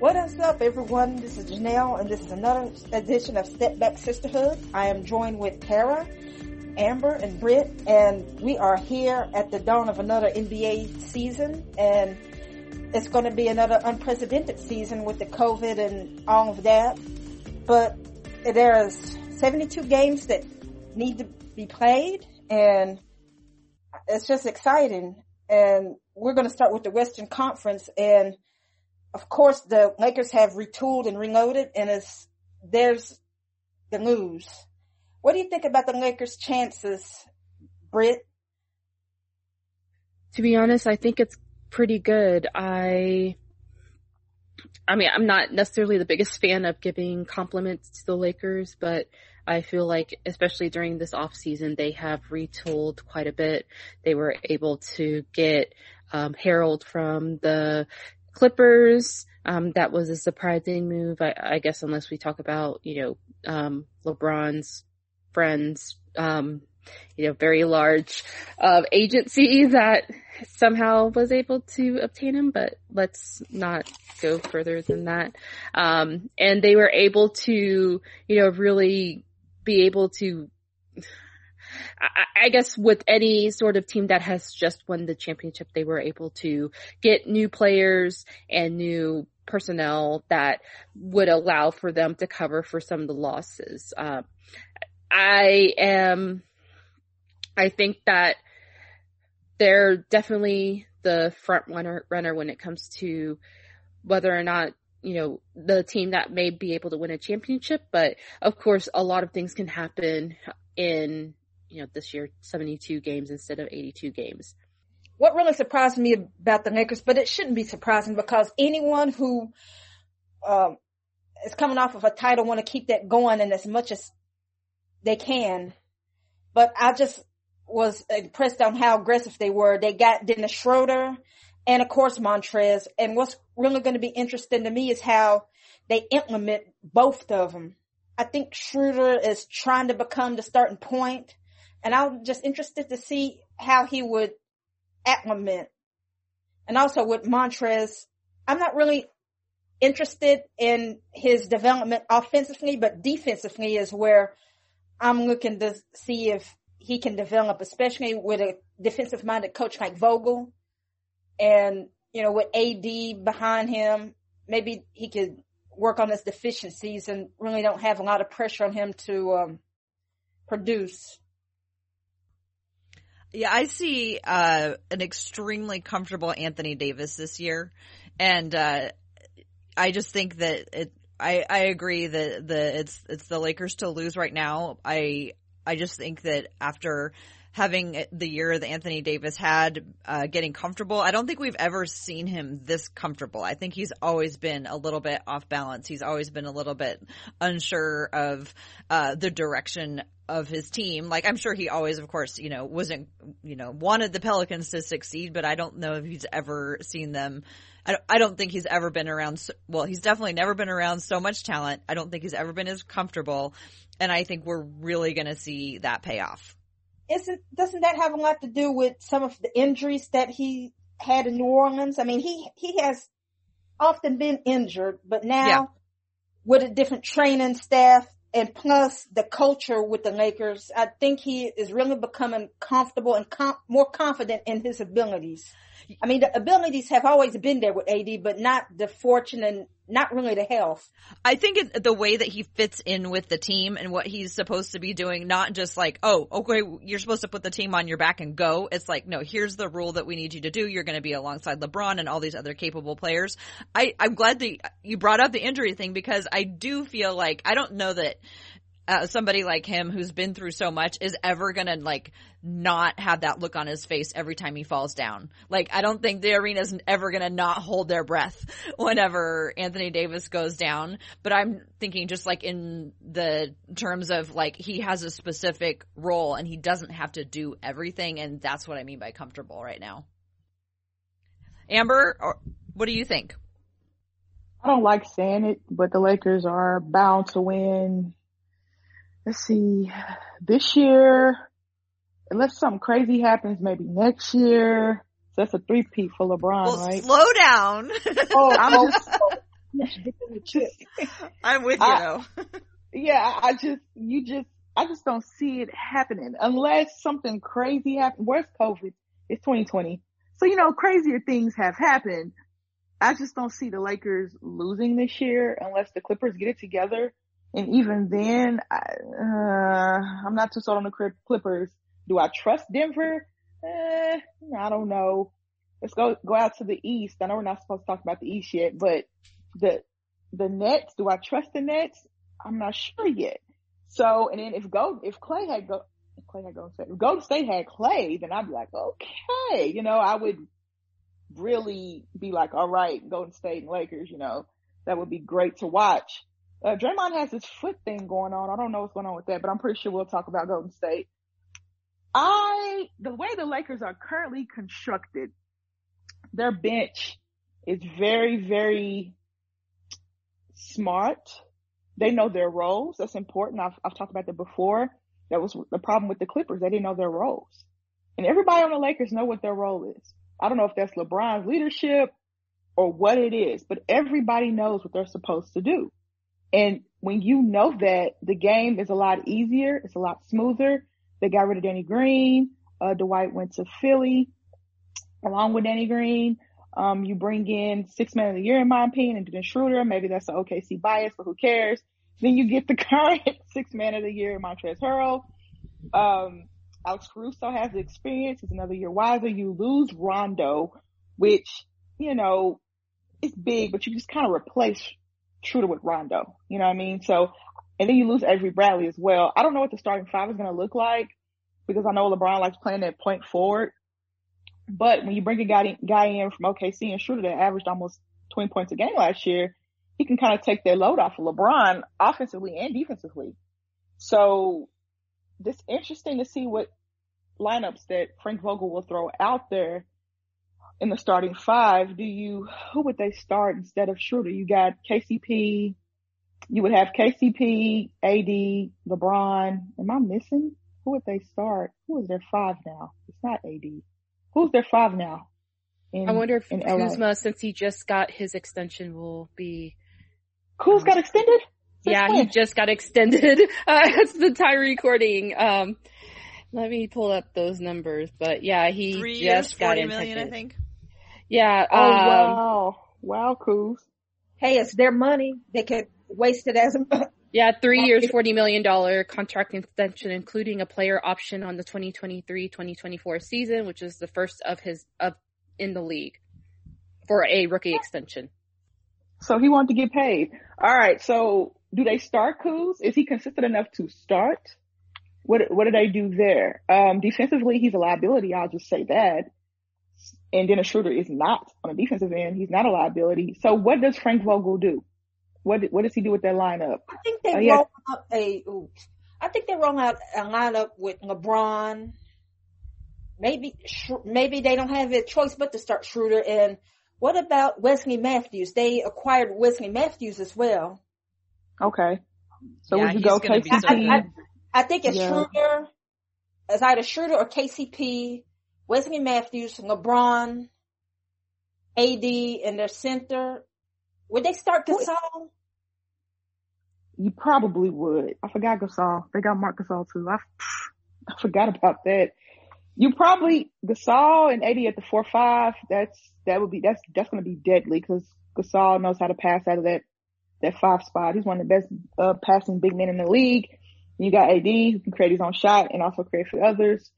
What is up, everyone? This is Janelle, and this is another edition of Step Back Sisterhood. I am joined with Tara, Amber, and Britt, and we are here at the dawn of another NBA season, and it's going to be another unprecedented season with the COVID and all of that. But there's 72 games that need to be played, and it's just exciting. And we're going to start with the Western Conference, and of course, the Lakers have retooled and reloaded, and it's there's the news. What do you think about the Lakers' chances, Britt? To be honest, I think it's pretty good. I, I mean, I'm not necessarily the biggest fan of giving compliments to the Lakers, but I feel like, especially during this off season, they have retooled quite a bit. They were able to get um, Harrell from the Clippers. Um, that was a surprising move, I, I, guess, unless we talk about, you know, um, LeBron's friends, um, you know, very large, uh, agency that somehow was able to obtain him, but let's not go further than that. Um, and they were able to, you know, really be able to I, I guess with any sort of team that has just won the championship, they were able to get new players and new personnel that would allow for them to cover for some of the losses. Uh, I am, I think that they're definitely the front runner, runner when it comes to whether or not you know, the team that may be able to win a championship, but of course a lot of things can happen in you know, this year 72 games instead of 82 games. What really surprised me about the Lakers, but it shouldn't be surprising because anyone who um, is coming off of a title want to keep that going and as much as they can. But I just was impressed on how aggressive they were. They got Dennis Schroeder and of course Montrez. And what's really going to be interesting to me is how they implement both of them. I think Schroeder is trying to become the starting point and I'm just interested to see how he would acclimate. And also with Montrez, I'm not really interested in his development offensively, but defensively is where I'm looking to see if he can develop, especially with a defensive minded coach like Vogel. And, you know, with AD behind him, maybe he could work on his deficiencies and really don't have a lot of pressure on him to um, produce. Yeah, I see uh, an extremely comfortable Anthony Davis this year, and uh, I just think that it. I, I agree that the it's it's the Lakers to lose right now. I I just think that after having the year that Anthony Davis had, uh, getting comfortable. I don't think we've ever seen him this comfortable. I think he's always been a little bit off balance. He's always been a little bit unsure of uh, the direction of his team. Like I'm sure he always, of course, you know, wasn't, you know, wanted the Pelicans to succeed, but I don't know if he's ever seen them. I don't, think he's ever been around. So, well, he's definitely never been around so much talent. I don't think he's ever been as comfortable, and I think we're really going to see that pay off isn't doesn't that have a lot to do with some of the injuries that he had in New Orleans? I mean, he he has often been injured, but now yeah. with a different training staff and plus the culture with the Lakers, I think he is really becoming comfortable and com- more confident in his abilities. I mean, the abilities have always been there with AD, but not the fortune and not really the health. I think the way that he fits in with the team and what he's supposed to be doing, not just like, oh, okay, you're supposed to put the team on your back and go. It's like, no, here's the rule that we need you to do. You're going to be alongside LeBron and all these other capable players. I, I'm glad that you brought up the injury thing because I do feel like, I don't know that uh, somebody like him who's been through so much is ever gonna like not have that look on his face every time he falls down. Like I don't think the arena's ever gonna not hold their breath whenever Anthony Davis goes down. But I'm thinking just like in the terms of like he has a specific role and he doesn't have to do everything, and that's what I mean by comfortable right now. Amber, or, what do you think? I don't like saying it, but the Lakers are bound to win let's see, this year, unless something crazy happens, maybe next year. So that's a three-peat for LeBron, well, right? Slow down. oh, I'm just, I'm with you I- though. yeah, I just, you just, I just don't see it happening unless something crazy happens. Where's COVID? It's 2020. So, you know, crazier things have happened. I just don't see the Lakers losing this year unless the Clippers get it together. And even then, I, uh, I'm not too sold on the Clippers. Do I trust Denver? Eh, I don't know. Let's go, go out to the East. I know we're not supposed to talk about the East yet, but the, the Nets, do I trust the Nets? I'm not sure yet. So, and then if go, if Klay had go, if Klay had Golden State, if Golden State had Klay, then I'd be like, okay, you know, I would really be like, all right, Golden State and Lakers, you know, that would be great to watch. Uh, Draymond has this foot thing going on. I don't know what's going on with that, but I'm pretty sure we'll talk about Golden State. I, the way the Lakers are currently constructed, their bench is very, very smart. They know their roles. That's important. I've, I've talked about that before. That was the problem with the Clippers. They didn't know their roles. And everybody on the Lakers know what their role is. I don't know if that's LeBron's leadership or what it is, but everybody knows what they're supposed to do. And when you know that, the game is a lot easier. It's a lot smoother. They got rid of Danny Green. Uh, Dwight went to Philly along with Danny Green. Um, you bring in six man of the year, in my opinion, and Dennis Schroeder. Maybe that's an OKC bias, but who cares? Then you get the current six man of the year, Montrezl Harrell. Um, Alex Caruso has the experience. He's another year wiser. You lose Rondo, which, you know, it's big, but you just kind of replace Schroeder with Rondo. You know what I mean? So, and then you lose Avery Bradley as well. I don't know what the starting five is going to look like because I know LeBron likes playing that point forward. But when you bring a guy, guy in from OKC and Schroeder that averaged almost 20 points a game last year, he can kind of take that load off of LeBron offensively and defensively. So it's interesting to see what lineups that Frank Vogel will throw out there in the starting five. Do you, who would they start instead of Schroeder? You got KCP. You would have KCP, AD, LeBron. Am I missing? Who would they start? Who is their five now? It's not AD. Who's their five now? In, I wonder if in LA? Kuzma, since he just got his extension, will be. Kuz got extended? Since yeah, he just got extended. Uh, it's the time recording. Um, let me pull up those numbers, but yeah, he Three just years, got forty million, I think. Yeah. Oh um, wow. Wow, Kuz. Hey, it's their money. They could waste it as a, Yeah, three years, $40 million contract extension, including a player option on the 2023-2024 season, which is the first of his, of, in the league for a rookie extension. So he wanted to get paid. All right. So do they start Kuz? Is he consistent enough to start? What what do they do there? Um, defensively, he's a liability. I'll just say that. And Dennis Schroeder is not on the defensive end. He's not a liability. So what does Frank Vogel do? What what does he do with that lineup? I think they uh, yeah. roll out a. Ooh, I think they roll out a lineup with LeBron. Maybe Sh- maybe they don't have a choice but to start Schroeder. And what about Wesley Matthews? They acquired Wesley Matthews as well. Okay. So Yeah, would you go gonna so KCP? I, I think it's Yeah. Schroeder. It's either Schroeder or KCP, Wesley Matthews, LeBron, AD, and their center. Would they start Gasol? You probably would. I forgot Gasol. They got Marc Gasol too. I, I forgot about that. You probably Gasol and AD at the four five. That's that would be that's that's going to be deadly because Gasol knows how to pass out of that that five spot. He's one of the best uh, passing big men in the league. You got AD who can create his own shot and also create for others.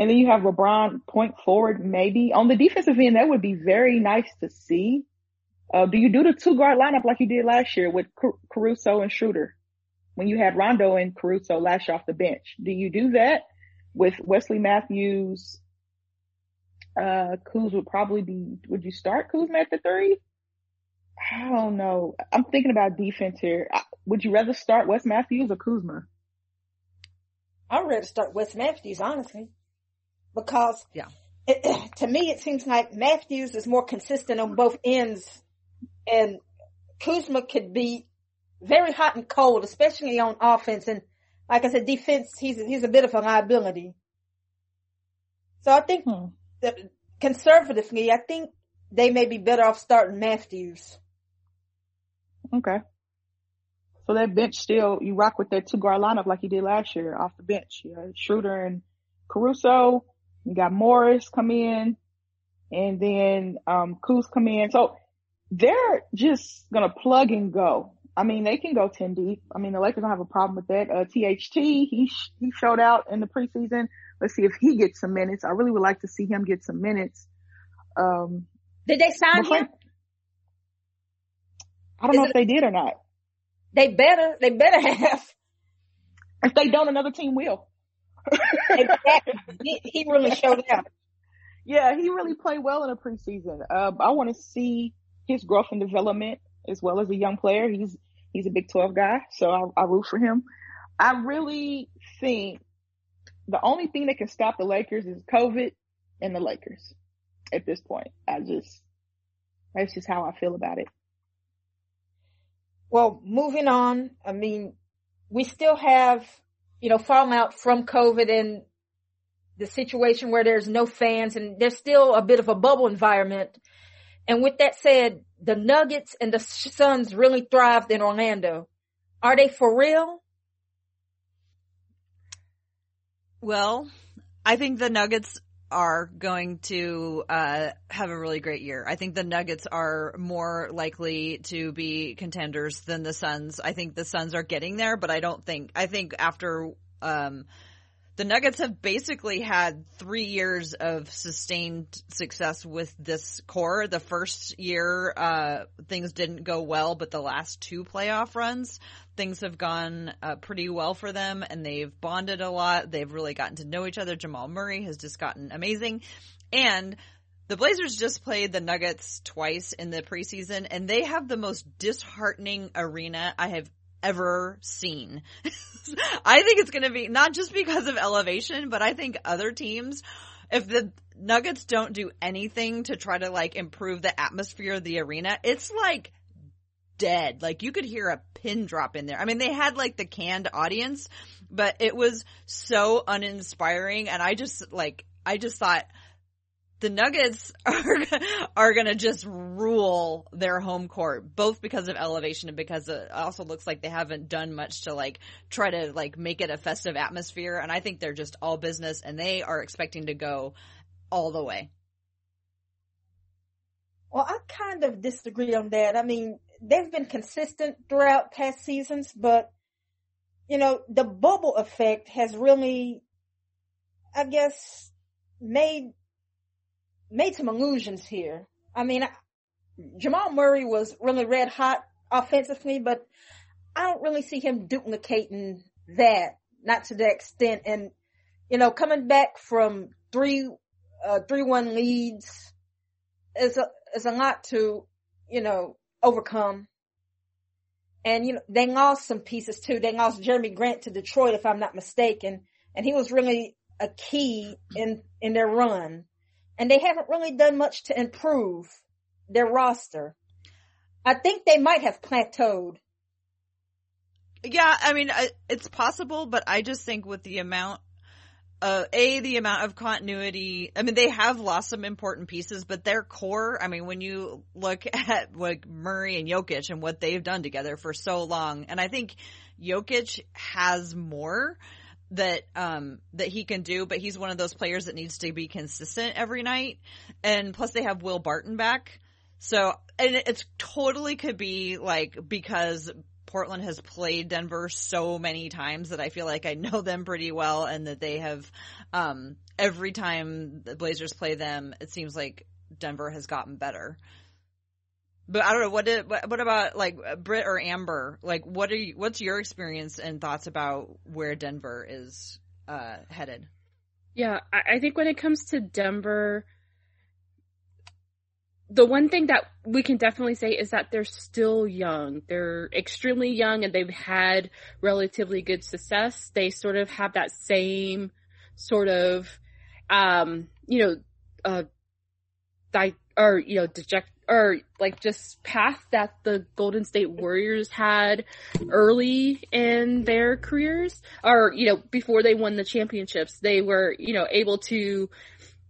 And then you have LeBron point forward maybe on the defensive end. That would be very nice to see. Uh, do you do the two guard lineup like you did last year with Car- Caruso and Schroeder? When you had Rondo and Caruso year off the bench, do you do that with Wesley Matthews? Uh, Kuz would probably be, would you start Kuzma at the three? I don't know. I'm thinking about defense here. Would you rather start Wes Matthews or Kuzma? I'd rather start Wes Matthews, honestly, because Yeah. it, to me it seems like Matthews is more consistent on both ends, and Kuzma could be very hot and cold, especially on offense. And like I said, defense, he's he's a bit of a liability. So I think Hmm. that conservatively, I think they may be better off starting Matthews. Okay. So that bench still, you rock with that two guard lineup like you did last year off the bench. You know, Schroeder and Caruso. You got Morris come in and then, um, Kuz come in. So they're just going to plug and go. I mean, they can go 10 deep. I mean, the Lakers don't have a problem with that. Uh, THT, he, he showed out in the preseason. Let's see if he gets some minutes. I really would like to see him get some minutes. Um, did they sign him? I don't Is know it, if they did or not. They better, they better have. If they don't, another team will. He, he really showed out. Yeah, he really played well in the preseason. Uh, I want to see his growth and development as well as a young player. He's he's a Big 12 guy, so I, I root for him. I really think the only thing that can stop the Lakers is COVID and the Lakers at this point. I just that's just how I feel about it. Well, moving on, I mean, we still have, you know, fallout from COVID and the situation where there's no fans and there's still a bit of a bubble environment. And with that said, the Nuggets and the Suns really thrived in Orlando. Are they for real? Well, I think the Nuggets are going to uh, have a really great year. I think the Nuggets are more likely to be contenders than the Suns. I think the Suns are getting there, but I don't think. I think after um, the Nuggets have basically had three years of sustained success with this core. The first year, uh, things didn't go well, but the last two playoff runs, things have gone uh, pretty well for them and they've bonded a lot. They've really gotten to know each other. Jamal Murray has just gotten amazing. And the Blazers just played the Nuggets twice in the preseason and they have the most disheartening arena I have ever seen. I think it's going to be not just because of elevation, but I think other teams, if the Nuggets don't do anything to try to like improve the atmosphere of the arena, it's like dead. Like you could hear a pin drop in there. I mean, they had like the canned audience, but it was so uninspiring. And I just like, I just thought, the Nuggets are are going to just rule their home court, both because of elevation and because it also looks like they haven't done much to like try to like make it a festive atmosphere. And I think they're just all business, and they are expecting to go all the way. Well, I kind of disagree on that. I mean, they've been consistent throughout past seasons, but you know, the bubble effect has really, I guess, made made some illusions here. I mean, Jamal Murray was really red hot offensively, but I don't really see him duplicating that, not to that extent. And, you know, coming back from three, uh, three one leads is a, is a lot to, you know, overcome. And, you know, they lost some pieces too. They lost Jerami Grant to Detroit, if I'm not mistaken. And he was really a key in, in their run and they haven't really done much to improve their roster. I think they might have plateaued. Yeah, I mean, it's possible, but I just think with the amount uh, a the amount of continuity. I mean, they have lost some important pieces, but their core. I mean, when you look at like Murray and Jokic and what they've done together for so long, and I think Jokic has more that um that he can do, but he's one of those players that needs to be consistent every night. And plus they have Will Barton back. So and it's totally could be like because Portland has played Denver so many times that I feel like I know them pretty well and that they have um every time the Blazers play them, it seems like Denver has gotten better. But I don't know what did what, about like Britt or Amber? Like, what are you? What's your experience and thoughts about where Denver is uh, headed? Yeah, I, I think when it comes to Denver, the one thing that we can definitely say is that they're still young. They're extremely young and they've had relatively good success. They sort of have that same sort of, um, you know, uh, di- or, you know, deject, or like just path that the Golden State Warriors had early in their careers or, you know, before they won the championships, they were, you know, able to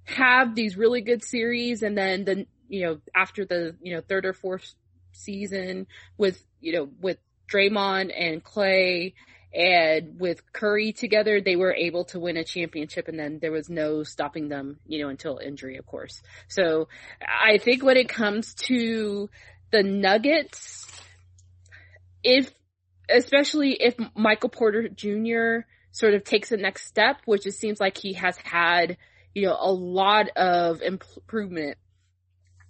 have these really good series and then the, you know, after the, you know, third or fourth season with, you know, with Draymond and Klay and with Curry together, they were able to win a championship and then there was no stopping them, you know, until injury, of course. So I think when it comes to the Nuggets, if, especially if Michael Porter Jr. sort of takes the next step, which it seems like he has had, you know, a lot of improvement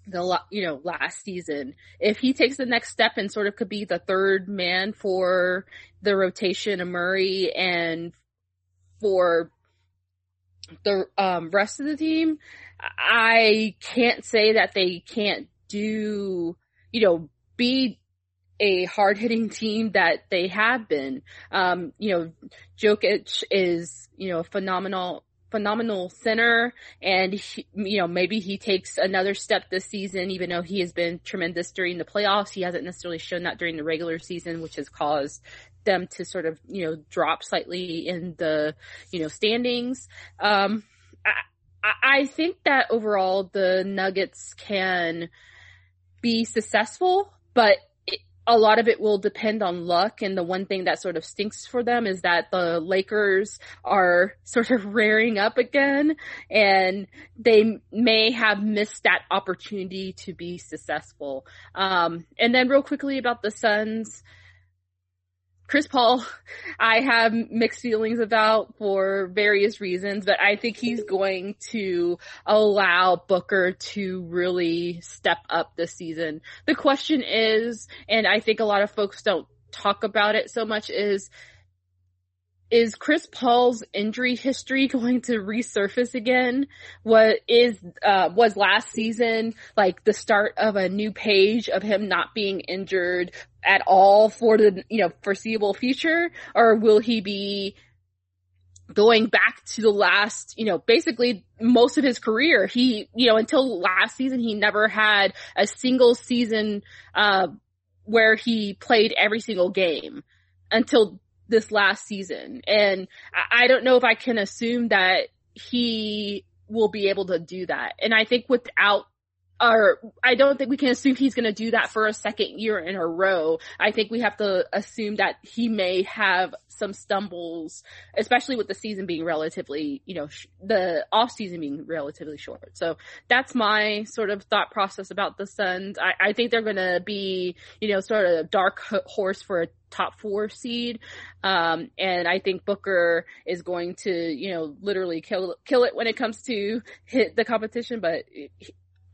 the you know last season. If he takes the next step and sort of could be the third man for the rotation of Murray and for the um, rest of the team I can't say that they can't do you know be a hard hitting team that they have been. Um you know Jokic is you know a phenomenal phenomenal center and he, you know maybe he takes another step this season even though he has been tremendous during the playoffs. He hasn't necessarily shown that during the regular season which has caused them to sort of you know drop slightly in the you know standings. Um I, I think that overall the nuggets can be successful but a lot of it will depend on luck. And the one thing that sort of stinks for them is that the Lakers are sort of rearing up again and they may have missed that opportunity to be successful. Um, and then real quickly about the Suns, Chris Paul, I have mixed feelings about for various reasons, but I think he's going to allow Booker to really step up this season. The question is, and I think a lot of folks don't talk about it so much is, is Chris Paul's injury history going to resurface again? What is, uh, was last season like the start of a new page of him not being injured at all for the, you know, foreseeable future? Or will he be going back to the last, you know, basically most of his career? He, you know, until last season, he never had a single season, uh, where he played every single game until this last season. And I don't know if I can assume that he will be able to do that. And I think without or I don't think we can assume he's going to do that for a second year in a row. I think we have to assume that he may have some stumbles, especially with the season being relatively, you know, sh- the off season being relatively short. So that's my sort of thought process about the Suns. I, I think they're going to be, you know, sort of a dark horse for a top four seed. Um, and I think Booker is going to, you know, literally kill, kill it when it comes to hit the competition, but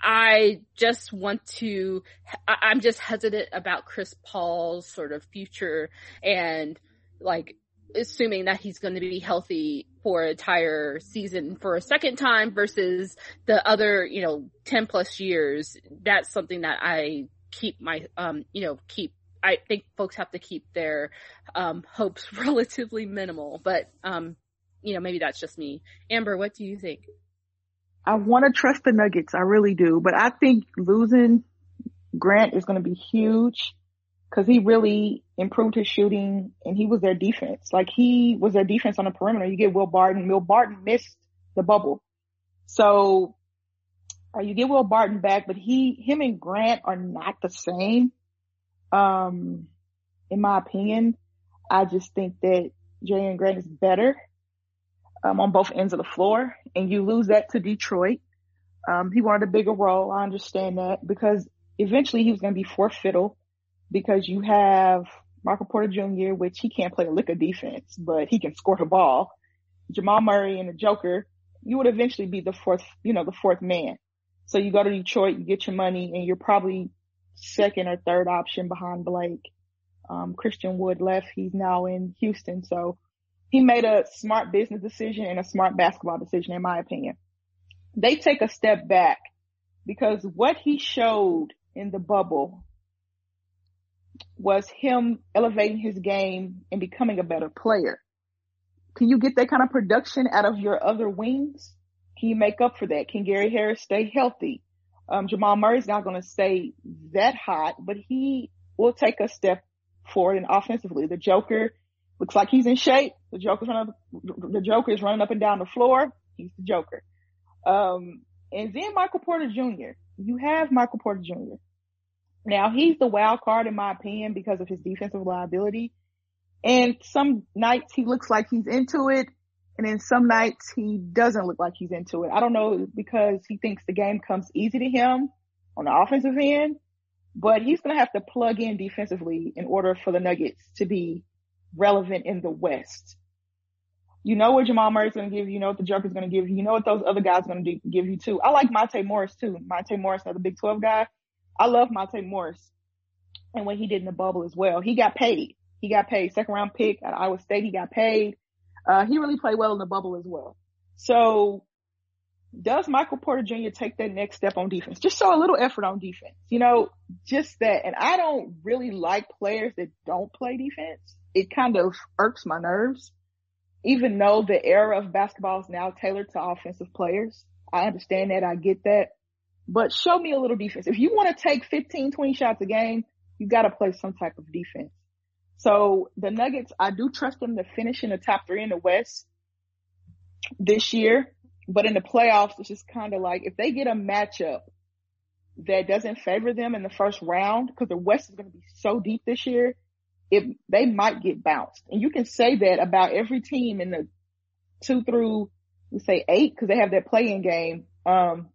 I just want to, I'm just hesitant about Chris Paul's sort of future and like assuming that he's going to be healthy for an entire season for a second time versus the other, you know, 10 plus years. That's something that I keep my, um, you know, keep I think folks have to keep their um, hopes relatively minimal, but um, you know, maybe that's just me. Amber, what do you think? I want to trust the Nuggets. I really do. But I think losing Grant is going to be huge because he really improved his shooting and he was their defense. Like he was their defense on the perimeter. You get Will Barton. Will Barton missed the bubble. So uh, you get Will Barton back, but he, him and Grant are not the same. Um, in my opinion, I just think that Jerami Grant is better um, on both ends of the floor, and you lose that to Detroit. Um, he wanted a bigger role. I understand that because eventually he was going to be fourth fiddle because you have Michael Porter Jr., which he can't play a lick of defense, but he can score the ball. Jamal Murray and the Joker, you would eventually be the fourth, you know, the fourth man. So you go to Detroit, you get your money, and you're probably second or third option behind Blake. Um, Christian Wood left. He's now in Houston. So he made a smart business decision and a smart basketball decision, in my opinion. They take a step back because what he showed in the bubble was him elevating his game and becoming a better player. Can you get that kind of production out of your other wings? Can you make up for that? Can Gary Harris stay healthy? Um, Jamal Murray's not going to stay that hot, but he will take a step forward and offensively. The Joker looks like he's in shape. The Joker's running, the Joker is running up and down the floor. He's the Joker. Um, and then Michael Porter Jr. You have Michael Porter Jr. Now he's the wild card in my opinion because of his defensive liability. And some nights he looks like he's into it. And then some nights he doesn't look like he's into it. I don't know because he thinks the game comes easy to him on the offensive end, but he's going to have to plug in defensively in order for the Nuggets to be relevant in the West. You know what Jamal Murray's going to give you. You know what the Joker's going to give you. You know what those other guys going to give you too. I like Monte Morris too. Monte Morris, another Big 12 guy. I love Monte Morris and what he did in the bubble as well. He got paid. He got paid. Second round pick at Iowa State. He got paid. Uh, he really played well in the bubble as well. So does Michael Porter Jr. take that next step on defense? Just show a little effort on defense. You know, just that. And I don't really like players that don't play defense. It kind of irks my nerves. Even though the era of basketball is now tailored to offensive players. I understand that. I get that. But show me a little defense. If you want to take 15, 20 shots a game, you got to play some type of defense. So the Nuggets, I do trust them to finish in the top three in the West this year. But in the playoffs, it's just kind of like if they get a matchup that doesn't favor them in the first round, because the West is going to be so deep this year, it, they might get bounced. And you can say that about every team in the two through, we say eight, because they have that play-in game. Um,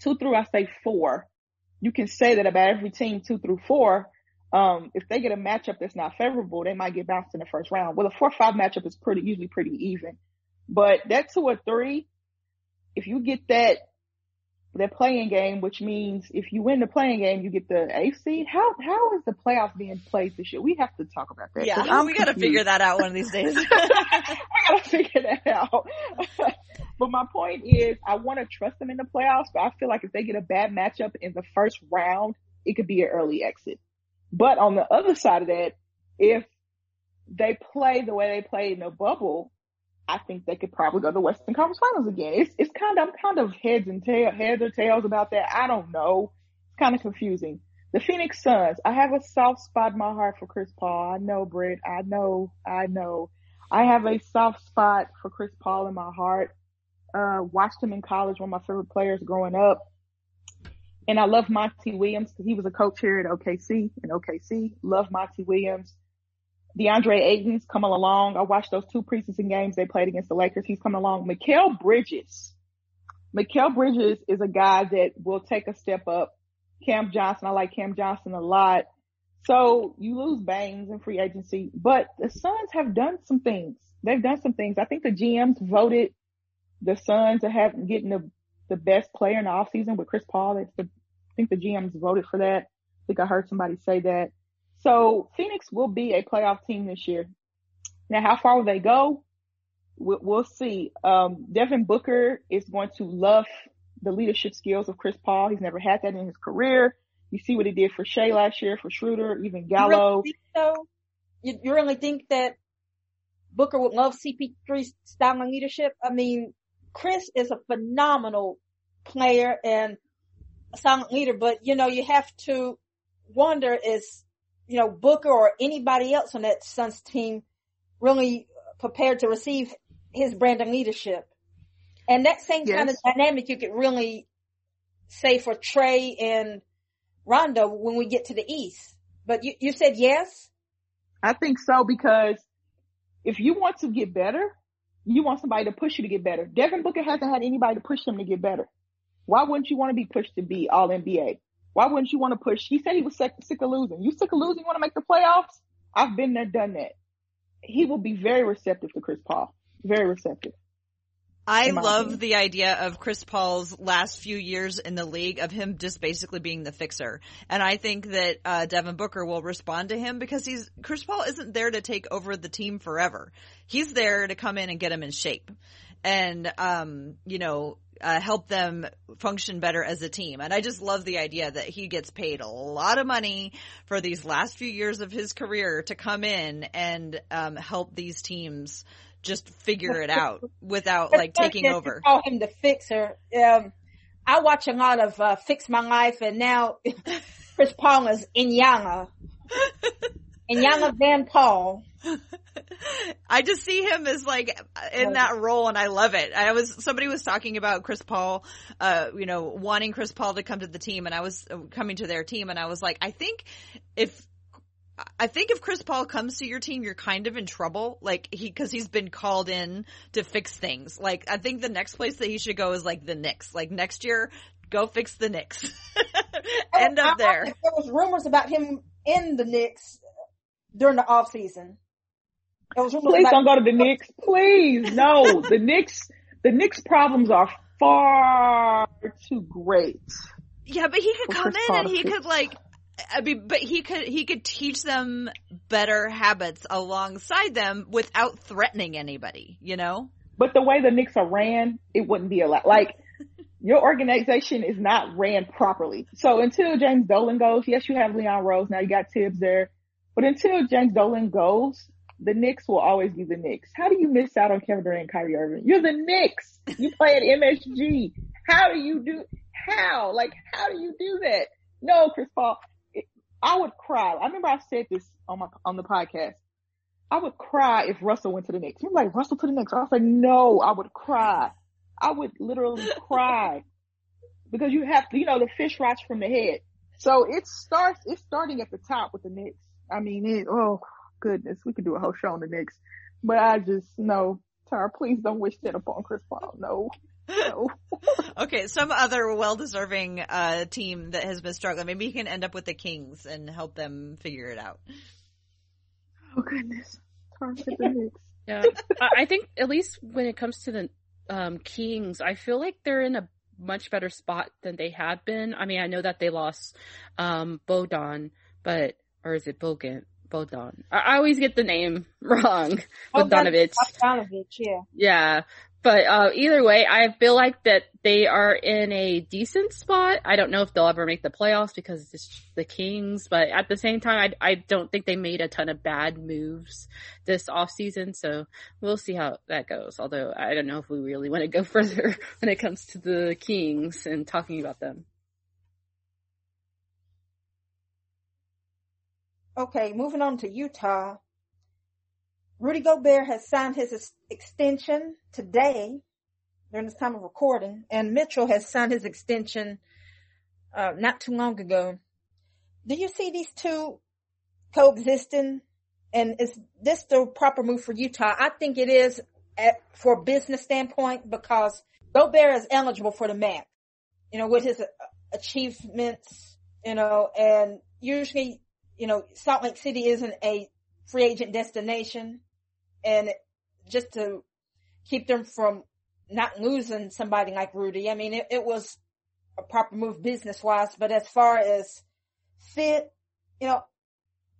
two through, I say four. You can say that about every team two through four um, if they get a matchup that's not favorable, they might get bounced in the first round. Well, a four five matchup is pretty usually pretty even, but that two or three, if you get that that play-in game, which means if you win the play-in game, you get the eighth seed. How how is the playoffs being played this year? We have to talk about that. Yeah, we got to figure that out one of these days. I got to figure that out. but my point is, I want to trust them in the playoffs, but I feel like if they get a bad matchup in the first round, it could be an early exit. But on the other side of that, if they play the way they played in the bubble, I think they could probably go to the Western Conference Finals again. It's it's kind of I'm kind of heads and tail heads or tails about that. I don't know. It's kind of confusing. The Phoenix Suns. I have a soft spot in my heart for Chris Paul. I know, Britt. I know. I know. I have a soft spot for Chris Paul in my heart. Uh, watched him in college, one of my favorite players growing up. And I love Monty Williams because he was a coach here at OKC and OKC. Love Monty Williams. DeAndre Ayton's coming along. I watched those two preseason games they played against the Lakers. He's coming along. Mikal Bridges. Mikal Bridges is a guy that will take a step up. Cam Johnson. I like Cam Johnson a lot. So you lose Baynes in free agency, but the Suns have done some things. They've done some things. I think the GMs voted the Suns to have getting the the best player in the offseason with Chris Paul. That's the think the GMs voted for that. I think I heard somebody say that. So Phoenix will be a playoff team this year. Now, how far will they go? We'll, we'll see. Um, Devin Booker is going to love the leadership skills of Chris Paul. He's never had that in his career. You see what he did for Shai last year, for Schroeder, even Gallo. You really so? You, you really think that Booker would love CP3's style of leadership? I mean, Chris is a phenomenal player and a silent leader, but you know, you have to wonder is, you know, Booker or anybody else on that Suns team really prepared to receive his brand of leadership. And that same yes. kind of dynamic you could really say for Trey and Rondo when we get to the East. But you, you said yes? I think so because if you want to get better, you want somebody to push you to get better. Devin Booker hasn't had anybody to push him to get better. Why wouldn't you want to be pushed to be all NBA? Why wouldn't you want to push? He said he was sick, sick of losing. You sick of losing? You want to make the playoffs? I've been there, done that. He will be very receptive to Chris Paul. Very receptive. I love opinion. the idea of Chris Paul's last few years in the league of him just basically being the fixer. And I think that uh, Devin Booker will respond to him because he's Chris Paul isn't there to take over the team forever. He's there to come in and get him in shape. And um, you know, uh, help them function better as a team. And I just love the idea that he gets paid a lot of money for these last few years of his career to come in and um, help these teams just figure it out without like taking over. Call him the fixer. Um, I watch a lot of uh, Fix My Life, and now Chris Paul is Iyanla. Iyanla Van Paul. I just see him as like in that role and I love it. I was, somebody was talking about Chris Paul, uh, you know, wanting Chris Paul to come to the team and I was uh, coming to their team and I was like, I think if, I think if Chris Paul comes to your team, you're kind of in trouble. Like he, cause he's been called in to fix things. Like I think the next place that he should go is like the Knicks. Like next year, go fix the Knicks. End up there. There was rumors about him in the Knicks during the off season. Please don't go to the Knicks. Please, no. the Knicks, the Knicks problems are far too great. Yeah, but he could come in and he could like, I mean, but he could, he could teach them better habits alongside them without threatening anybody, you know? But the way the Knicks are ran, it wouldn't be a lot. Like, your organization is not ran properly. So until James Dolan goes, yes, you have Leon Rose. Now you got Thibs there. But until James Dolan goes, the Knicks will always be the Knicks. How do you miss out on Kevin Durant and Kyrie Irving? You're the Knicks. You play at MSG. How do you do, how? Like, how do you do that? No, Chris Paul. It, I would cry. I remember I said this on my, on the podcast. I would cry if Russell went to the Knicks. You're like, Russell to the Knicks. I was like, no, I would cry. I would literally cry because you have to, you know, the fish rots from the head. So it starts, it's starting at the top with the Knicks. I mean, it, oh goodness, we could do a whole show on the Knicks, but I just, no, Tara, please don't wish that upon Chris Paul. No. No. okay, some other well-deserving uh, team that has been struggling. Maybe you can end up with the Kings and help them figure it out. Oh goodness, Tara, the Knicks. Yeah, I think at least when it comes to the um, Kings, I feel like they're in a much better spot than they had been. I mean, I know that they lost um, Bodon, but or is it Bogan? Bodon. I, I always get the name wrong. Bogdanovich. Bogdanovich, yeah. Yeah. But uh, either way, I feel like that they are in a decent spot. I don't know if they'll ever make the playoffs because it's the Kings, but at the same time, I, I don't think they made a ton of bad moves this off season. So we'll see how that goes. Although I don't know if we really want to go further when it comes to the Kings and talking about them. Okay, moving on to Utah. Rudy Gobert has signed his extension today during this time of recording, and Mitchell has signed his extension uh, not too long ago. Do you see these two coexisting? And is this the proper move for Utah? I think it is at, for business standpoint because Gobert is eligible for the max, you know, with his achievements, you know, and usually, you know, Salt Lake City isn't a free agent destination and just to keep them from not losing somebody like Rudy. I mean, it, it was a proper move business wise, but as far as fit, you know,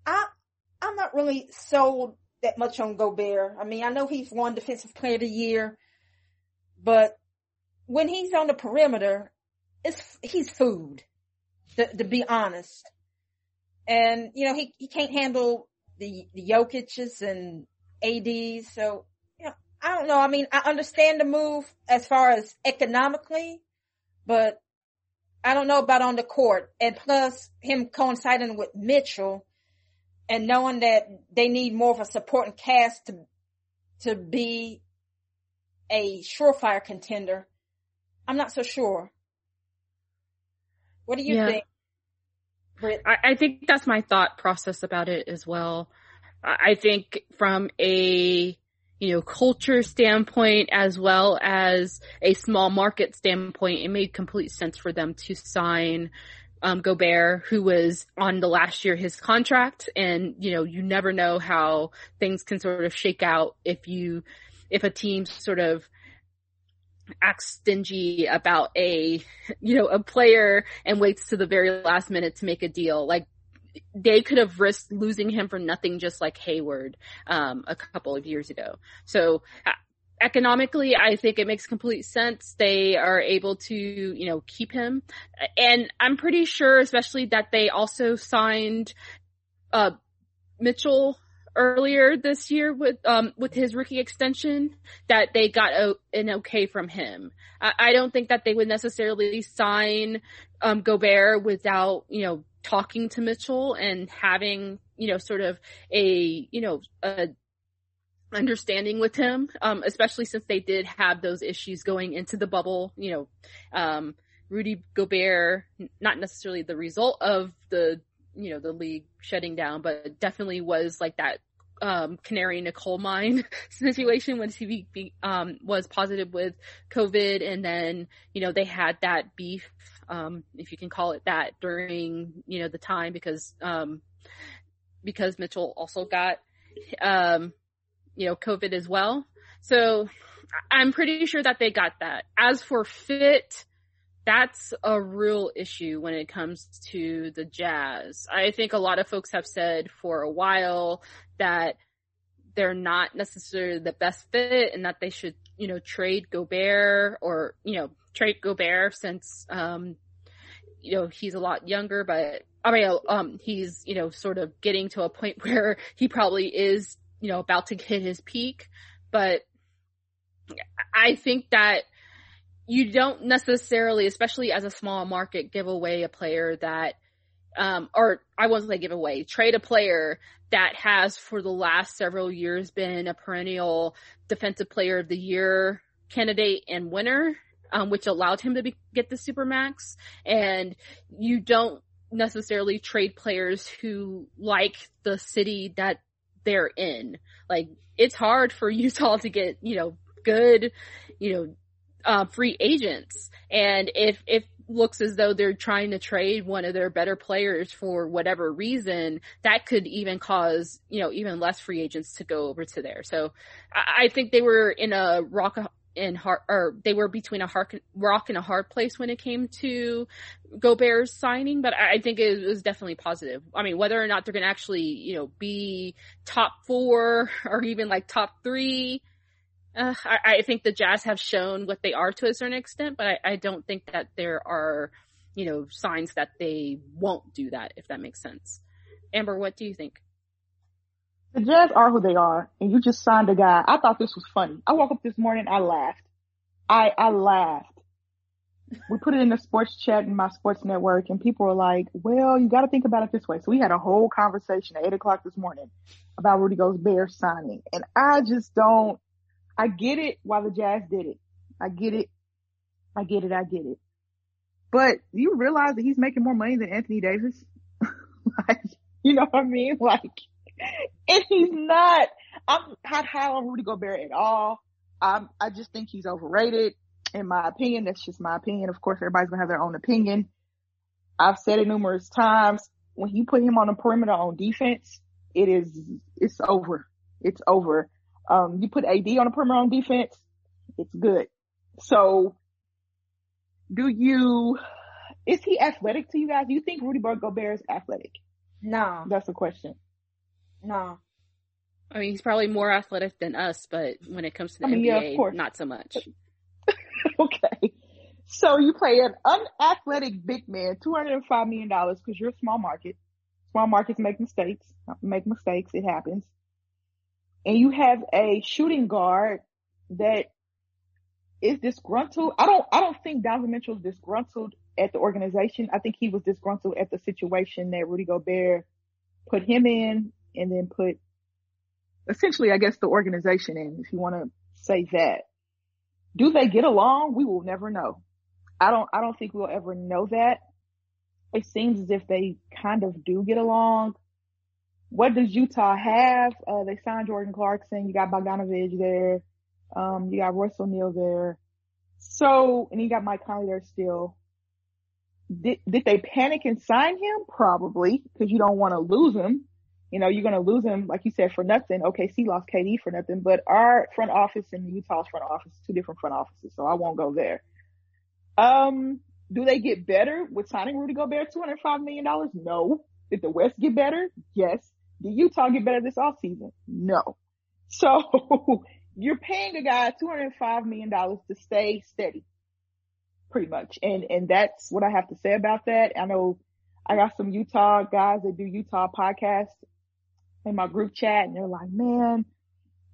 I, I'm not really sold that much on Gobert. I mean, I know he's won defensive player of the year, but when he's on the perimeter, it's, he's food, to, to be honest. And, you know, he, he can't handle the, the Jokic's and ADs. So, you know, I don't know. I mean, I understand the move as far as economically, but I don't know about on the court. And plus him coinciding with Mitchell and knowing that they need more of a supporting cast to, to be a surefire contender. I'm not so sure. What do you yeah. think? I, I think that's my thought process about it as well. I think from a you know, culture standpoint as well as a small market standpoint, it made complete sense for them to sign um, Gobert, who was on the last year his contract, and you know, you never know how things can sort of shake out if you, if a team sort of acts stingy about a, you know, a player and waits to the very last minute to make a deal. Like they could have risked losing him for nothing, just like Hayward um, a couple of years ago. So uh, economically, I think it makes complete sense. They are able to, you know, keep him, and I'm pretty sure, especially that they also signed uh, Mitchell earlier this year with um with his rookie extension that they got a, an okay from him. I, I don't think that they would necessarily sign um Gobert without you know talking to Mitchell and having, you know, sort of a, you know, a understanding with him, um, especially since they did have those issues going into the bubble, you know, um, Rudy Gobert, not necessarily the result of the, you know, the league shutting down, but definitely was like that um, canary in a coal mine situation when he um, was positive with COVID, and then you know they had that beef, um, if you can call it that, during you know the time because um, because Mitchell also got um, you know COVID as well. So I'm pretty sure that they got that. As for fit, that's a real issue when it comes to the Jazz. I think a lot of folks have said for a while that they're not necessarily the best fit and that they should, you know, trade Gobert or, you know, trade Gobert since, um, you know, he's a lot younger, but I mean, um, he's, you know, sort of getting to a point where he probably is, you know, about to hit his peak. But I think that you don't necessarily, especially as a small market, give away a player that, um, or I wasn't say give away, trade a player that has for the last several years been a perennial defensive player of the year candidate and winner, um, which allowed him to be, get the supermax. And you don't necessarily trade players who like the city that they're in. Like it's hard for Utah to get, you know, good, you know, uh, free agents. And if, if looks as though they're trying to trade one of their better players for whatever reason, that could even cause, you know, even less free agents to go over to there. So I, I think they were in a rock and hard, or they were between a hard, rock and a hard place when it came to Gobert's signing, but I think it was definitely positive. I mean, whether or not they're going to actually, you know, be top four or even like top three, uh, I, I, think the Jazz have shown what they are to a certain extent, but I, I, don't think that there are, you know, signs that they won't do that, if that makes sense. Amber, what do you think? The Jazz are who they are, and you just signed a guy. I thought this was funny. I woke up this morning, I laughed. I, I laughed. We put it in the sports chat in my sports network, and people were like, well, you got to think about it this way. So we had a whole conversation at 8 o'clock this morning about Rudy Gobert signing, and I just don't, I get it why the Jazz did it. I get it. I get it. I get it. But you realize that he's making more money than Anthony Davis? like, you know what I mean? Like, and he's not, I'm not high on Rudy Gobert at all. I'm, I just think he's overrated in my opinion. That's just my opinion. Of course, everybody's gonna have their own opinion. I've said it numerous times. When you put him on the perimeter on defense, it is, it's over. It's over. Um, you put AD on a perimeter on defense, it's good. So, do you, is he athletic to you guys? Do you think Rudy Gobert is athletic? No. That's the question. No. I mean, he's probably more athletic than us, but when it comes to the I mean, NBA, yeah, not so much. okay. So you play an unathletic big man, $205 million because you're a small market. Small markets make mistakes, make mistakes. It happens and you have a shooting guard that is disgruntled. I don't, I don't think Donovan Mitchell is disgruntled at the organization. I think he was disgruntled at the situation that Rudy Gobert put him in and then put essentially, I guess, the organization in, if you want to say that. Do they get along? We will never know. I don't, I don't think we'll ever know that. It seems as if they kind of do get along what does Utah have? Uh, they signed Jordan Clarkson. You got Bogdanovich there. Um, you got Royce O'Neale there. So, and you got Mike Conley there still. Did, did they panic and sign him? Probably, because you don't want to lose him. You know, you're going to lose him, like you said, for nothing. Okay, OKC lost KD for nothing, but our front office and Utah's front office, two different front offices, so I won't go there. Um, do they get better with signing Rudy Gobert $205 million? No. Did the West get better? Yes. Did Utah get better this offseason? No. So you're paying a guy $205 million to stay steady. Pretty much. And, and that's what I have to say about that. I know I got some Utah guys that do Utah podcasts in my group chat and they're like, man,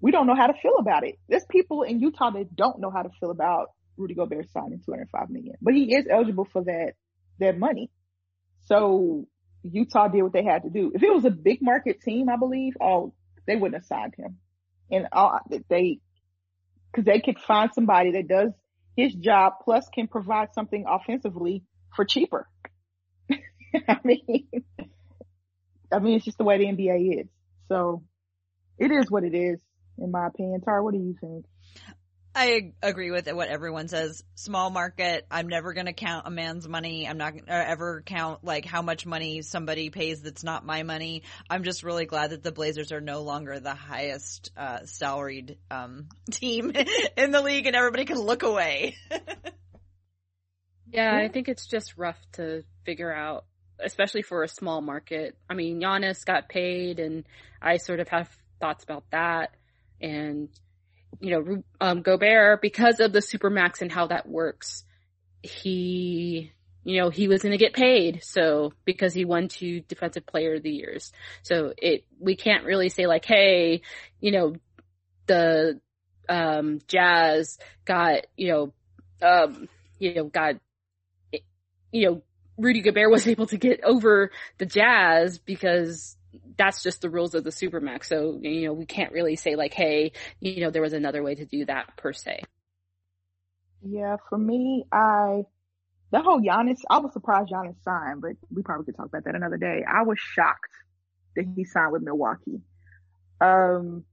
we don't know how to feel about it. There's people in Utah that don't know how to feel about Rudy Gobert signing 205 million, but he is eligible for that, that money. So Utah did what they had to do. If it was a big market team, I believe, oh, they wouldn't have signed him. And they, cause they could find somebody that does his job plus can provide something offensively for cheaper. I mean, I mean, it's just the way the NBA is. So it is what it is, in my opinion. Tara, what do you think? I agree with what everyone says. Small market. I'm never going to count a man's money. I'm not going to ever count like how much money somebody pays that's not my money. I'm just really glad that the Blazers are no longer the highest uh, salaried um, team in the league, and everybody can look away. yeah, I think it's just rough to figure out, especially for a small market. I mean, Giannis got paid, and I sort of have thoughts about that, and you know, um, Gobert, because of the supermax and how that works, he, you know, he was going to get paid. So because he won two defensive player of the years. So it, we can't really say like, Hey, you know, the, um, Jazz got, you know, um, you know, got, you know, Rudy Gobert was able to get over the Jazz because that's just the rules of the supermax. So, you know, we can't really say like, hey, you know, there was another way to do that per se. Yeah, for me, I, the whole Giannis, I was surprised Giannis signed, but we probably could talk about that another day. I was shocked that he signed with Milwaukee. Um,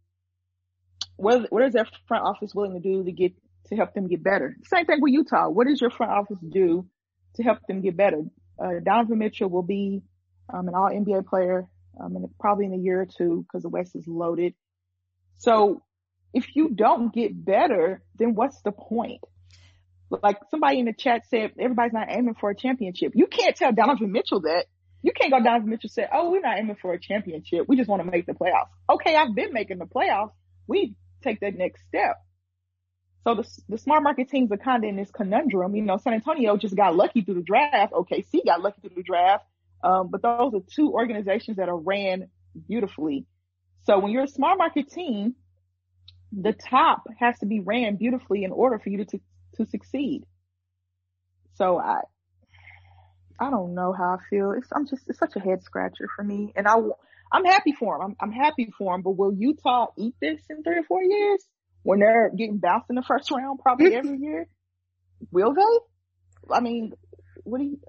what, what is their front office willing to do to get, to help them get better? Same thing with Utah. What does your front office do to help them get better? Uh, Donovan Mitchell will be, um, an all NBA player um, and probably in a year or two because the West is loaded. So if you don't get better, then what's the point? Like somebody in the chat said, everybody's not aiming for a championship. You can't tell Donovan Mitchell that. You can't go Donovan Mitchell say, oh, we're not aiming for a championship. We just want to make the playoffs. Okay, I've been making the playoffs. We take that next step. So the, the smart market teams are kind of in this conundrum. You know, San Antonio just got lucky through the draft. OKC got lucky through the draft. Um, but those are two organizations that are ran beautifully. So when you're a smart market team, the top has to be ran beautifully in order for you to, to succeed. So I, I don't know how I feel. It's, I'm just, it's such a head scratcher for me. And I, I'm happy for them. I'm, I'm happy for them, but will Utah eat this in three or four years when they're getting bounced in the first round probably every year? Will they? I mean, what do you,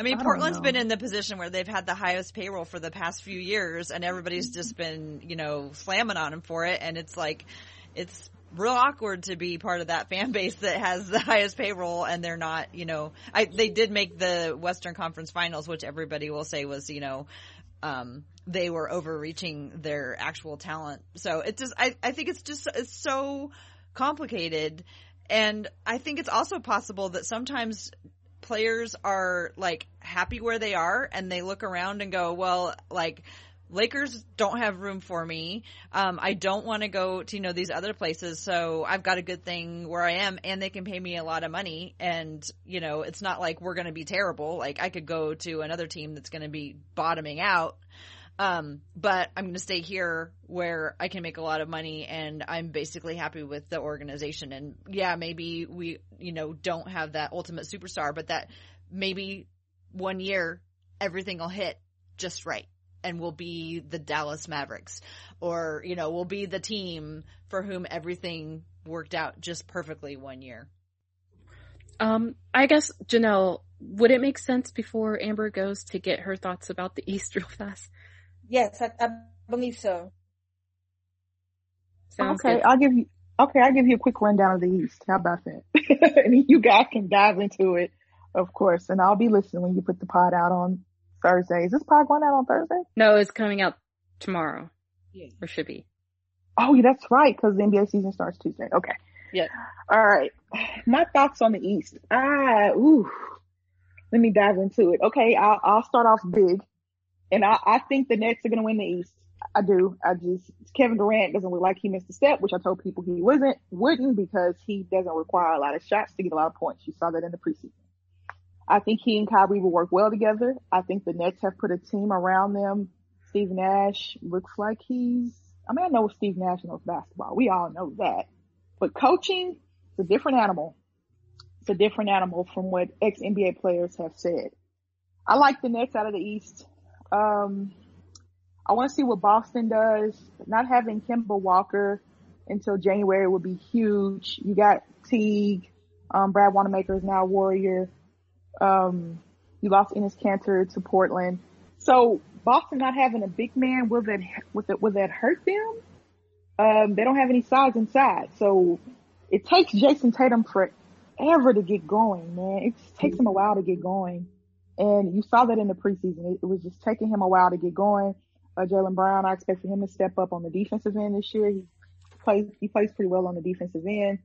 I mean, I Portland's been in the position where they've had the highest payroll for the past few years, and everybody's just been, you know, slamming on them for it. And it's like, it's real awkward to be part of that fan base that has the highest payroll, and they're not, you know, I they did make the Western Conference Finals, which everybody will say was, you know, um, they were overreaching their actual talent. So it just, I, I think it's just, it's so complicated. And I think it's also possible that sometimes players are like happy where they are and they look around and go, well, like, Lakers don't have room for me. Um, I don't want to go to, you know, these other places. So I've got a good thing where I am and they can pay me a lot of money. And, you know, it's not like we're going to be terrible. Like I could go to another team that's going to be bottoming out. Um, but I'm going to stay here where I can make a lot of money and I'm basically happy with the organization. And yeah, maybe we, you know, don't have that ultimate superstar, but that maybe one year everything will hit just right and we'll be the Dallas Mavericks or, you know, we'll be the team for whom everything worked out just perfectly one year. Um, I guess Janelle, would it make sense before Amber goes to get her thoughts about the East real fast? Yes, I, I believe so. Sounds okay, good. I'll give you. Okay, I'll give you a quick rundown of the East. How about that? and you guys can dive into it, of course. And I'll be listening when you put the pod out on Thursday. Is this pod going out on Thursday? No, it's coming out tomorrow. Yeah. Or should be. Oh, yeah, that's right, because the NBA season starts Tuesday. Okay. Yeah. All right. My thoughts on the East. Ah, ooh. Let me dive into it. Okay, I'll, I'll start off big. And I, I think the Nets are going to win the East. I do. I just, Kevin Durant doesn't look like he missed a step, which I told people he wasn't, wouldn't because he doesn't require a lot of shots to get a lot of points. You saw that in the preseason. I think he and Kyrie will work well together. I think the Nets have put a team around them. Steve Nash looks like he's, I mean, I know Steve Nash knows basketball. We all know that. But coaching, is a different animal. It's a different animal from what ex NBA players have said. I like the Nets out of the East. Um, I want to see what Boston does. Not having Kemba Walker until January would be huge. You got Teague. Um, Brad Wanamaker is now a Warrior. Um, you lost Enes Kanter to Portland. So Boston not having a big man, will that, will that, will that hurt them? Um, they don't have any size inside. So it takes Jayson Tatum forever to get going, man. It takes him a while to get going. And you saw that in the preseason. It, was just taking him a while to get going. Uh, Jaylen Brown, I expect for him to step up on the defensive end this year. He plays, he plays pretty well on the defensive end.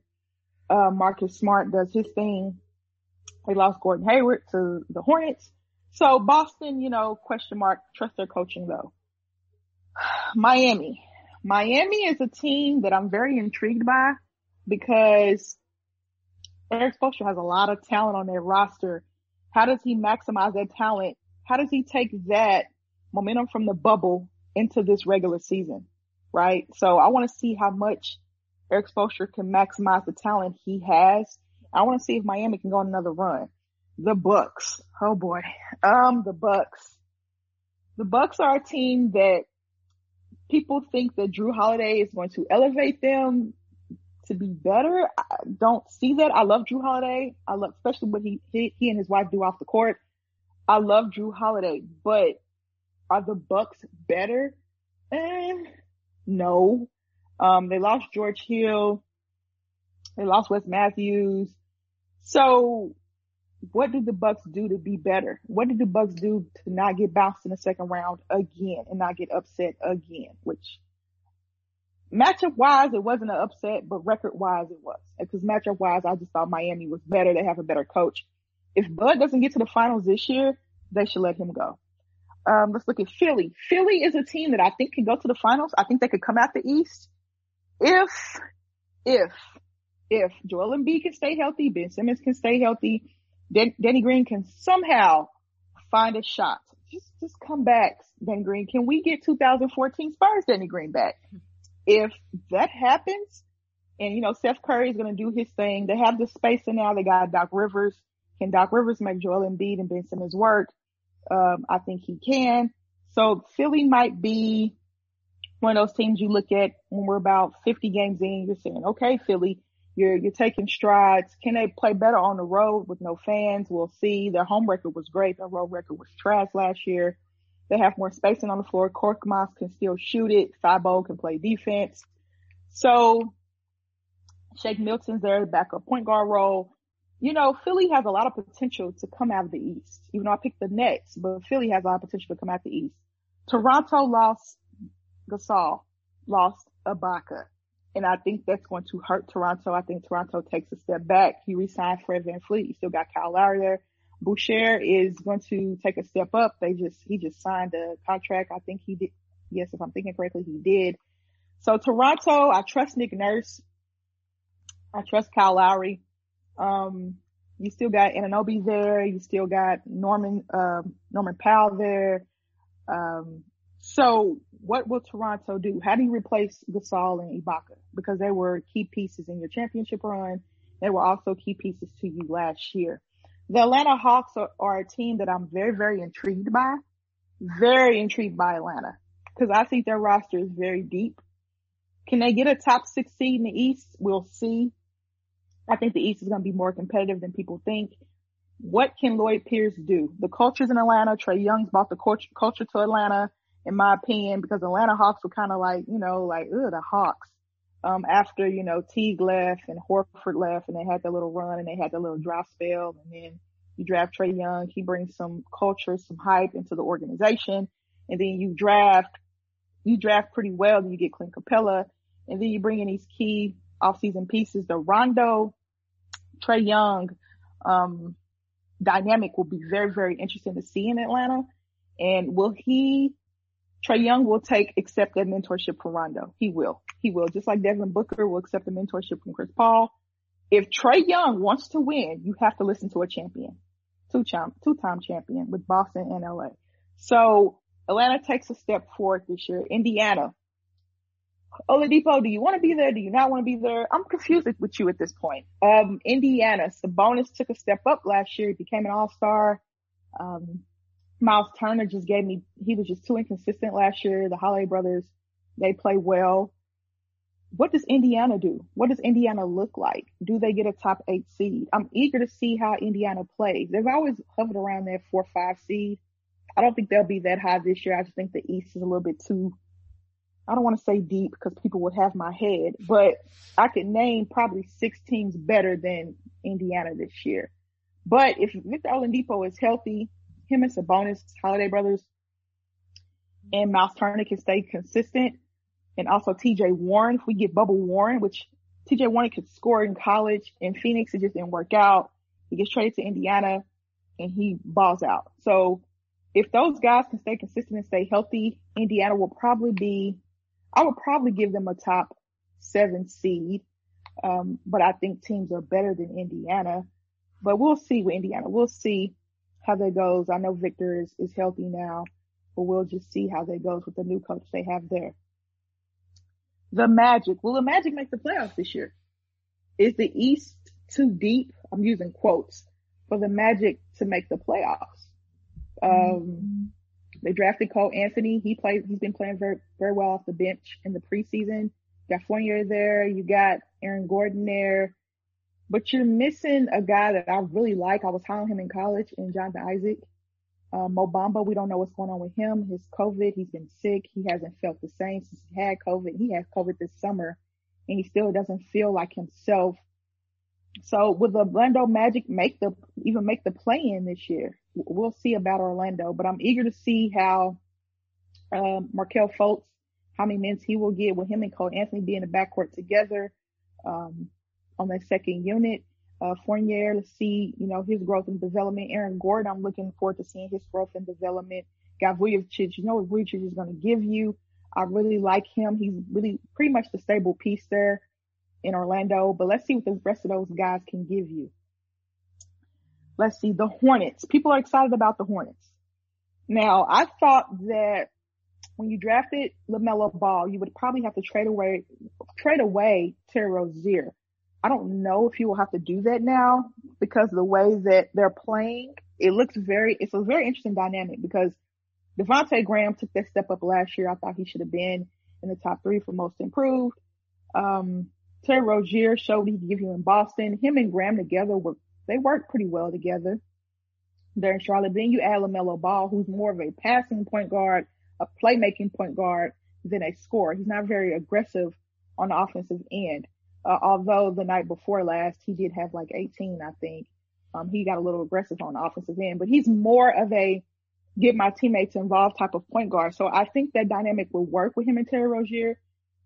Uh, Marcus Smart does his thing. They lost Gordon Hayward to the Hornets. So Boston, you know, question mark, trust their coaching though. Miami. Miami is a team that I'm very intrigued by because Erik Spoelstra has a lot of talent on their roster. How does he maximize that talent? How does he take that momentum from the bubble into this regular season? Right. So I want to see how much Erik Spoelstra can maximize the talent he has. I want to see if Miami can go on another run. The Bucks. Oh boy. Um, the Bucks. The Bucks are a team that people think that Jrue Holiday is going to elevate them to be better. I don't see that. I love Jrue Holiday. I love, especially what he, he, he and his wife do off the court. I love Jrue Holiday, but are the Bucks better? Eh, no. Um, they lost George Hill. They lost Wes Matthews. So what did the Bucks do to be better? What did the Bucks do to not get bounced in the second round again and not get upset again? Which matchup wise, it wasn't an upset, but record wise, it was. Because matchup wise, I just thought Miami was better. They have a better coach. If Bud doesn't get to the finals this year, they should let him go. Um, let's look at Philly. Philly is a team that I think can go to the finals. I think they could come out the East if, if, if Joel Embiid can stay healthy, Ben Simmons can stay healthy, Den- Danny Green can somehow find a shot. Just, just come back, Danny Green. Can we get 2014 Spurs Danny Green back? If that happens, and you know, Seth Curry is going to do his thing. They have the space and now. They got Doc Rivers. Can Doc Rivers make Joel Embiid and Ben Simmons work? Um, I think he can. So Philly might be one of those teams you look at when we're about 50 games in. You're saying, okay, Philly, you're, you're taking strides. Can they play better on the road with no fans? We'll see. Their home record was great. Their road record was trash last year. They have more spacing on the floor. Korkmaz can still shoot it. Thybulle can play defense. So Shake Milton's there, backup point guard role. You know, Philly has a lot of potential to come out of the East. Even though I picked the Nets, but Philly has a lot of potential to come out of the East. Toronto lost Gasol, lost Ibaka. And I think that's going to hurt Toronto. I think Toronto takes a step back. He resigned Fred VanVleet. You still got Kyle Lowry there. Boucher is going to take a step up. They just, he just signed a contract. I think he did. Yes, if I'm thinking correctly, he did. So Toronto, I trust Nick Nurse. I trust Kyle Lowry. Um, you still got Anunoby there. You still got Norman, um, Norman Powell there. Um, so what will Toronto do? How do you replace Gasol and Ibaka? Because they were key pieces in your championship run. They were also key pieces to you last year. The Atlanta Hawks are, are a team that I'm very, very intrigued by. Very intrigued by Atlanta because I think their roster is very deep. Can they get a top six seed in the East? We'll see. I think the East is going to be more competitive than people think. What can Lloyd Pierce do? The culture's in Atlanta. Trae Young's brought the culture to Atlanta in my opinion, because Atlanta Hawks were kind of like, you know, like, ugh, the Hawks. Um, after, you know, Teague left and Horford left and they had their little run and they had their little dry spell and then you draft Trae Young. He brings some culture, some hype into the organization. And then you draft, you draft pretty well. You get Clint Capela and then you bring in these key offseason pieces. The Rondo, Trae Young, um, dynamic will be very, very interesting to see in Atlanta. And will he Trae Young will take, accept that mentorship from Rondo. He will. He will. Just like Devin Booker will accept the mentorship from Chris Paul. If Trae Young wants to win, you have to listen to a champion. Two time, two time champion with Boston and LA. So Atlanta takes a step forward this year. Indiana. Oladipo, do you want to be there? Do you not want to be there? I'm confused with you at this point. Um, Indiana, Sabonis took a step up last year. He became an all-star. Um, Miles Turner just gave me, he was just too inconsistent last year. The Holiday brothers, they play well. What does Indiana do? What does Indiana look like? Do they get a top eight seed? I'm eager to see how Indiana plays. They've always hovered around that four, five seed. I don't think they'll be that high this year. I just think the East is a little bit too, I don't want to say deep because people would have my head, but I could name probably six teams better than Indiana this year. But if Victor Oladipo is healthy, him and Sabonis, Holiday Brothers, and Miles Turner can stay consistent, and also TJ Warren, if we get Bubble Warren, which TJ Warren could score in college in Phoenix, it just didn't work out. He gets traded to Indiana and he balls out. So if those guys can stay consistent and stay healthy, Indiana will probably be, I would probably give them a top seven seed. Um, but I think teams are better than Indiana, but we'll see with Indiana. We'll see how that goes. I know Victor is, is healthy now, but we'll just see how that goes with the new coach they have there. The Magic. Will the Magic make the playoffs this year? Is the East too deep? I'm using quotes for the Magic to make the playoffs. Um, they drafted Cole Anthony. He plays, he's been playing very, very well off the bench in the preseason. You got Fournier there. You got Aaron Gordon there, but you're missing a guy that I really like. I was high on him in college in Jonathan Isaac. Uh, Mo Bamba, we don't know what's going on with him. His COVID, he's been sick. He hasn't felt the same since he had COVID. He had COVID this summer and he still doesn't feel like himself. So will the Orlando Magic make the, even make the play in this year? We'll see about Orlando, but I'm eager to see how, um, Markelle Fultz, how many minutes he will get with him and Cole Anthony being in the backcourt together, um, on that second unit. Uh, Fournier, let's see, you know, his growth and development. Aaron Gordon, I'm looking forward to seeing his growth and development. Got Vucevic, you know what Vucevic is going to give you. I really like him. He's really pretty much the stable piece there in Orlando, but let's see what the rest of those guys can give you. Let's see the Hornets. People are excited about the Hornets. Now, I thought that when you drafted LaMelo Ball, you would probably have to trade away, trade away Terry Rozier. I don't know if you will have to do that now because the way that they're playing, it looks very, it's a very interesting dynamic because Devonte Graham took that step up last year. I thought he should have been in the top three for most improved. Um, Terry Rozier showed he could give you in Boston. Him and Graham together were, they work pretty well together. They're in Charlotte. Then you add LaMelo Ball, who's more of a passing point guard, a playmaking point guard than a scorer. He's not very aggressive on the offensive end. Uh, although the night before last, he did have like 18, I think. Um, he got a little aggressive on the offensive end, but he's more of a get my teammates involved type of point guard. So I think that dynamic will work with him and Terry Rozier.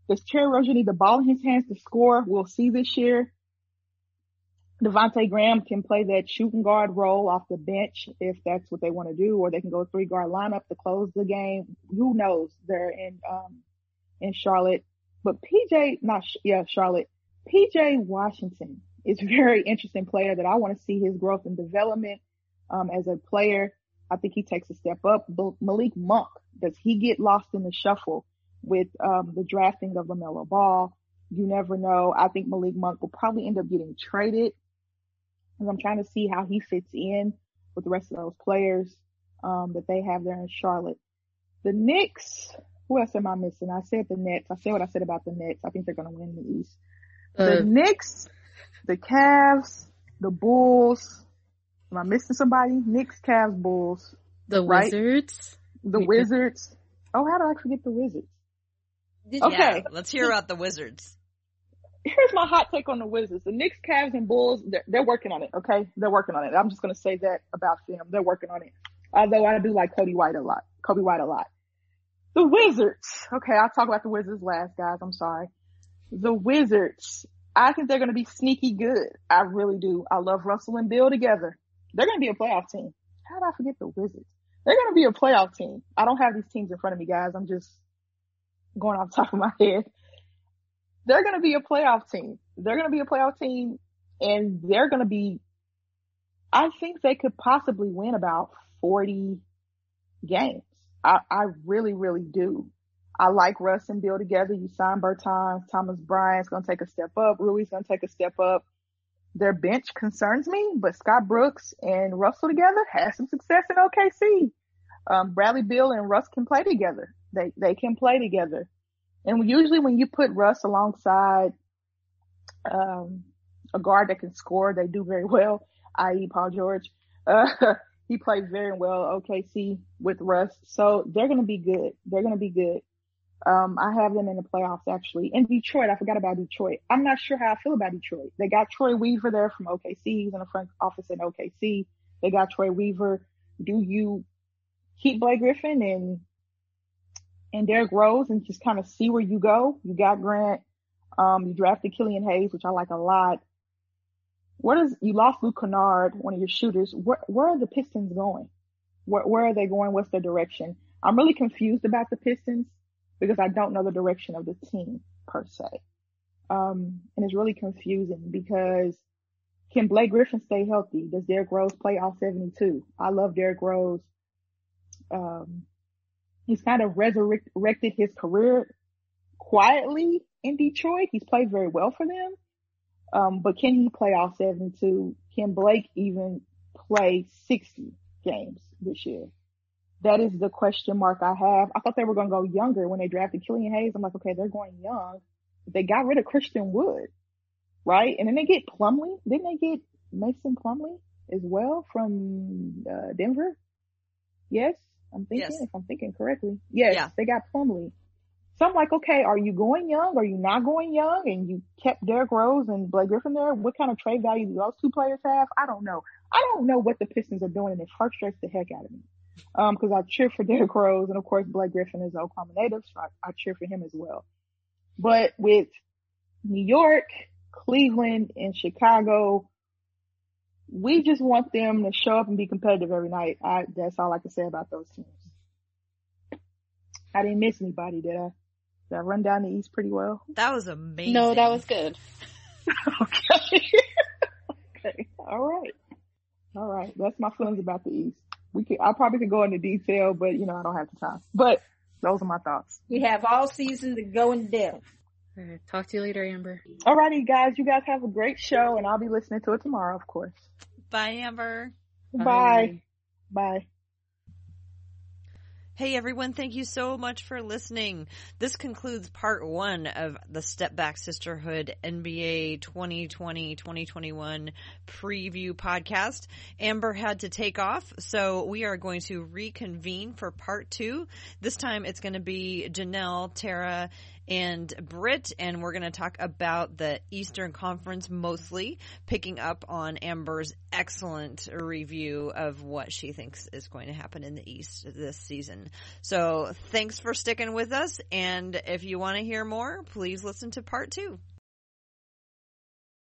Does Terry Rozier need the ball in his hands to score? We'll see this year. Devonte Graham can play that shooting guard role off the bench if that's what they want to do, or they can go three guard lineup to close the game. Who knows? They're in um in Charlotte, but PJ, not yeah, Charlotte. PJ Washington is a very interesting player that I want to see his growth and development um, as a player. I think he takes a step up. But Malik Monk, does he get lost in the shuffle with um, the drafting of LaMelo Ball? You never know. I think Malik Monk will probably end up getting traded. And I'm trying to see how he fits in with the rest of those players um, that they have there in Charlotte. The Knicks, who else am I missing? I said the Nets. I said what I said about the Nets. I think they're going to win the East. The uh, Knicks, the Cavs, the Bulls. Am I missing somebody? Knicks, Cavs, Bulls. The right? Wizards. The Wizards. Oh, how did I forget the Wizards? Did okay. Yeah, let's hear about the Wizards. Here's my hot take on the Wizards. The Knicks, Cavs, and Bulls, they're, they're working on it, okay? They're working on it. I'm just going to say that about them. They're working on it. Although I do like Coby White a lot. Coby White a lot. The Wizards. Okay, I'll talk about the Wizards last, guys. I'm sorry the Wizards. I think they're going to be sneaky good. I really do. I love Russell and Beal together. They're going to be a playoff team. How did I forget the Wizards? They're going to be a playoff team. I don't have these teams in front of me, guys. I'm just going off top of my head. They're going to be a playoff team. They're going to be a playoff team and they're going to be, I think they could possibly win about 40 games. I, I really, really do. I like Russ and Beal together. You sign Bertans, Thomas Bryant's going to take a step up. Rui's going to take a step up. Their bench concerns me, but Scott Brooks and Russell together had some success in OKC. Um, Bradley Beal and Russ can play together. They, they can play together. And usually when you put Russ alongside, um, a guard that can score, they do very well, i.e. Paul George. Uh, he played very well OKC with Russ. So they're going to be good. They're going to be good. Um, I have them in the playoffs actually. In Detroit, I forgot about Detroit. I'm not sure how I feel about Detroit. They got Troy Weaver there from OKC. He's in the front office in OKC. They got Troy Weaver. Do you keep Blake Griffin and and Derrick Rose and just kind of see where you go? You got Grant. Um, you drafted Killian Hayes, which I like a lot. What is you lost Luke Kennard, one of your shooters. Where where are the Pistons going? Where where are they going? What's their direction? I'm really confused about the Pistons because I don't know the direction of the team per se. Um, and it's really confusing because can Blake Griffin stay healthy? Does Derrick Rose play all 72? I love Derrick Rose. Um, he's kind of resurrected his career quietly in Detroit. He's played very well for them. Um, but can he play all 72? Can Blake even play 60 games this year? That is the question mark I have. I thought they were going to go younger when they drafted Killian Hayes. I'm like, okay, they're going young. They got rid of Christian Wood, right? And then they get Plumlee. Didn't they get Mason Plumlee as well from uh, Denver? Yes, I'm thinking yes. if I'm thinking correctly. Yes, yeah. they got Plumlee. So I'm like, okay, are you going young? Are you not going young? And you kept Derrick Rose and Blake Griffin there. What kind of trade value do those two players have? I don't know. I don't know what the Pistons are doing, and it frustrates the heck out of me um, cause I cheer for Derrick Rose and of course Blake Griffin is Oklahoma native, so I, I cheer for him as well. But with New York, Cleveland, and Chicago, we just want them to show up and be competitive every night. I, that's all I can say about those teams. I didn't miss anybody, did I? Did I run down the East pretty well? That was amazing. No, that was good. okay. okay. All right. All right. That's my feelings about the East we could, I probably could go into detail, but you know, I don't have the time. But those are my thoughts. We have all season to go in depth. All right, talk to you later, Amber. Alrighty, guys. You guys have a great show, and I'll be listening to it tomorrow, of course. Bye, Amber. Bye. Bye. Bye. Hey everyone, thank you so much for listening. This concludes part one of the Step Back Sisterhood NBA 2020-2021 preview podcast. Amber had to take off, so we are going to reconvene for part two. This time it's going to be Janelle, Tara, and Britt, and we're going to talk about the Eastern Conference mostly, picking up on Amber's excellent review of what she thinks is going to happen in the East this season. So thanks for sticking with us, and if you want to hear more, please listen to part two.